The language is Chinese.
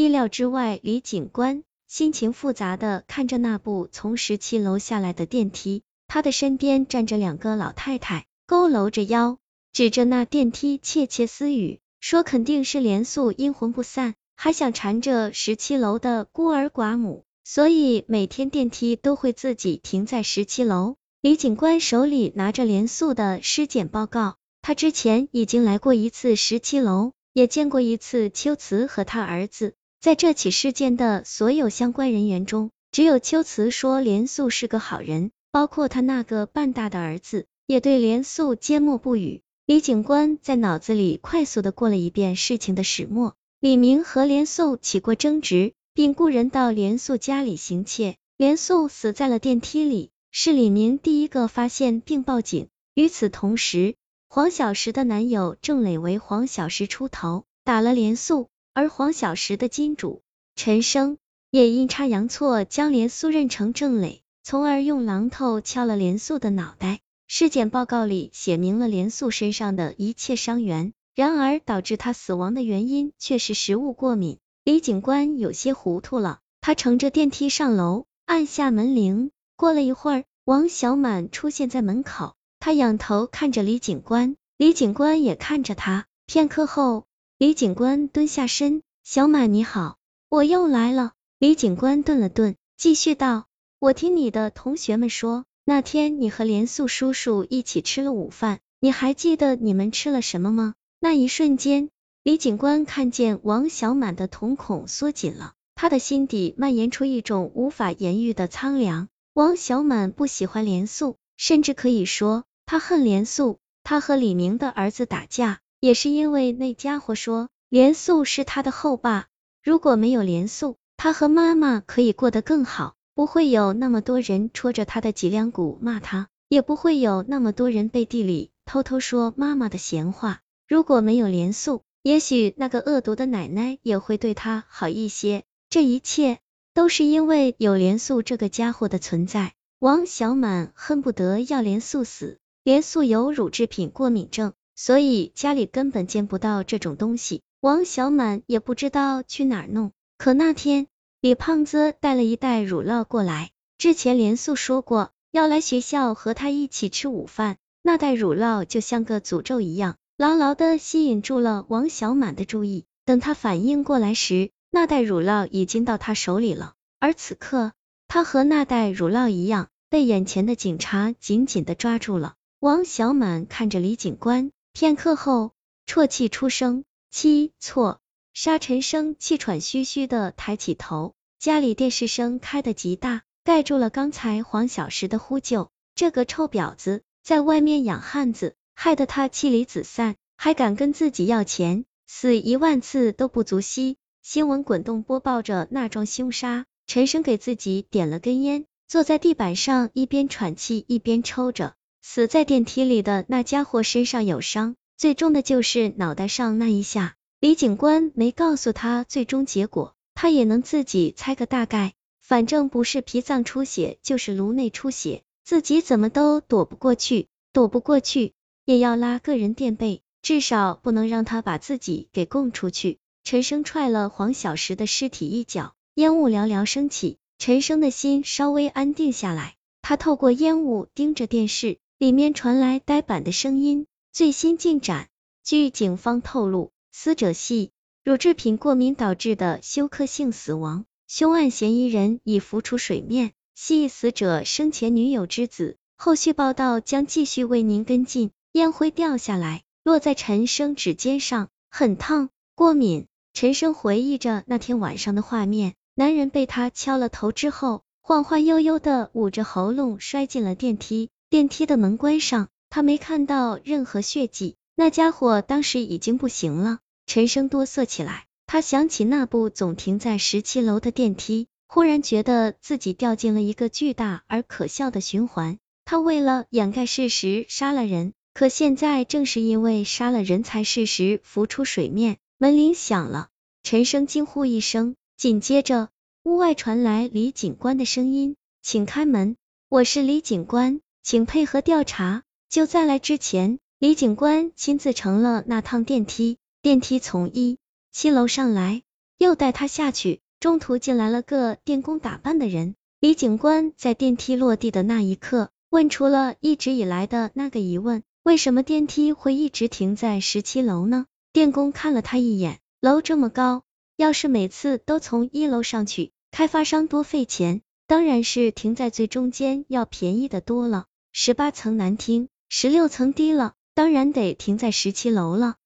意料之外，李警官心情复杂的看着那部从十七楼下来的电梯，他的身边站着两个老太太，佝偻着腰，指着那电梯窃窃私语，说肯定是连素阴魂不散，还想缠着十七楼的孤儿寡母，所以每天电梯都会自己停在十七楼。李警官手里拿着连素的尸检报告，他之前已经来过一次十七楼，也见过一次秋瓷和他儿子。在这起事件的所有相关人员中，只有秋瓷说连素是个好人，包括他那个半大的儿子也对连素缄默不语。李警官在脑子里快速的过了一遍事情的始末：李明和连素起过争执，并雇人到连素家里行窃，连素死在了电梯里，是李明第一个发现并报警。与此同时，黄小石的男友郑磊为黄小石出头，打了连素。而黄小石的金主陈生也阴差阳错将连素认成郑磊，从而用榔头敲了连素的脑袋。尸检报告里写明了连素身上的一切伤源，然而导致他死亡的原因却是食物过敏。李警官有些糊涂了，他乘着电梯上楼，按下门铃。过了一会儿，王小满出现在门口，他仰头看着李警官，李警官也看着他。片刻后。李警官蹲下身，小满你好，我又来了。李警官顿了顿，继续道：我听你的同学们说，那天你和连素叔叔一起吃了午饭，你还记得你们吃了什么吗？那一瞬间，李警官看见王小满的瞳孔缩紧了，他的心底蔓延出一种无法言喻的苍凉。王小满不喜欢连素，甚至可以说他恨连素。他和李明的儿子打架。也是因为那家伙说连素是他的后爸，如果没有连素，他和妈妈可以过得更好，不会有那么多人戳着他的脊梁骨骂他，也不会有那么多人背地里偷偷说妈妈的闲话。如果没有连素，也许那个恶毒的奶奶也会对他好一些。这一切都是因为有连素这个家伙的存在。王小满恨不得要连素死。连素有乳制品过敏症。所以家里根本见不到这种东西，王小满也不知道去哪儿弄。可那天李胖子带了一袋乳酪过来，之前连素说过要来学校和他一起吃午饭，那袋乳酪就像个诅咒一样，牢牢的吸引住了王小满的注意。等他反应过来时，那袋乳酪已经到他手里了，而此刻他和那袋乳酪一样，被眼前的警察紧紧的抓住了。王小满看着李警官。片刻后，啜泣出声，七错。沙尘声气喘吁吁的抬起头，家里电视声开得极大，盖住了刚才黄小石的呼救。这个臭婊子在外面养汉子，害得他妻离子散，还敢跟自己要钱，死一万次都不足惜。新闻滚动播报着那桩凶杀，陈生给自己点了根烟，坐在地板上一边喘气一边抽着。死在电梯里的那家伙身上有伤，最重的就是脑袋上那一下。李警官没告诉他最终结果，他也能自己猜个大概。反正不是脾脏出血就是颅内出血，自己怎么都躲不过去，躲不过去也要拉个人垫背，至少不能让他把自己给供出去。陈生踹了黄小石的尸体一脚，烟雾寥寥升起，陈生的心稍微安定下来。他透过烟雾盯着电视。里面传来呆板的声音。最新进展，据警方透露，死者系乳制品过敏导致的休克性死亡，凶案嫌疑人已浮出水面，系死者生前女友之子。后续报道将继续为您跟进。烟灰掉下来，落在陈生指尖上，很烫，过敏。陈生回忆着那天晚上的画面，男人被他敲了头之后，晃晃悠悠的捂着喉咙摔进了电梯。电梯的门关上，他没看到任何血迹。那家伙当时已经不行了。陈生哆嗦起来，他想起那部总停在十七楼的电梯，忽然觉得自己掉进了一个巨大而可笑的循环。他为了掩盖事实杀了人，可现在正是因为杀了人才事实浮出水面。门铃响了，陈生惊呼一声，紧接着屋外传来李警官的声音：“请开门，我是李警官。”请配合调查。就在来之前，李警官亲自乘了那趟电梯，电梯从一七楼上来，又带他下去。中途进来了个电工打扮的人，李警官在电梯落地的那一刻，问出了一直以来的那个疑问：为什么电梯会一直停在十七楼呢？电工看了他一眼，楼这么高，要是每次都从一楼上去，开发商多费钱，当然是停在最中间要便宜的多了。十八层难听，十六层低了，当然得停在十七楼了。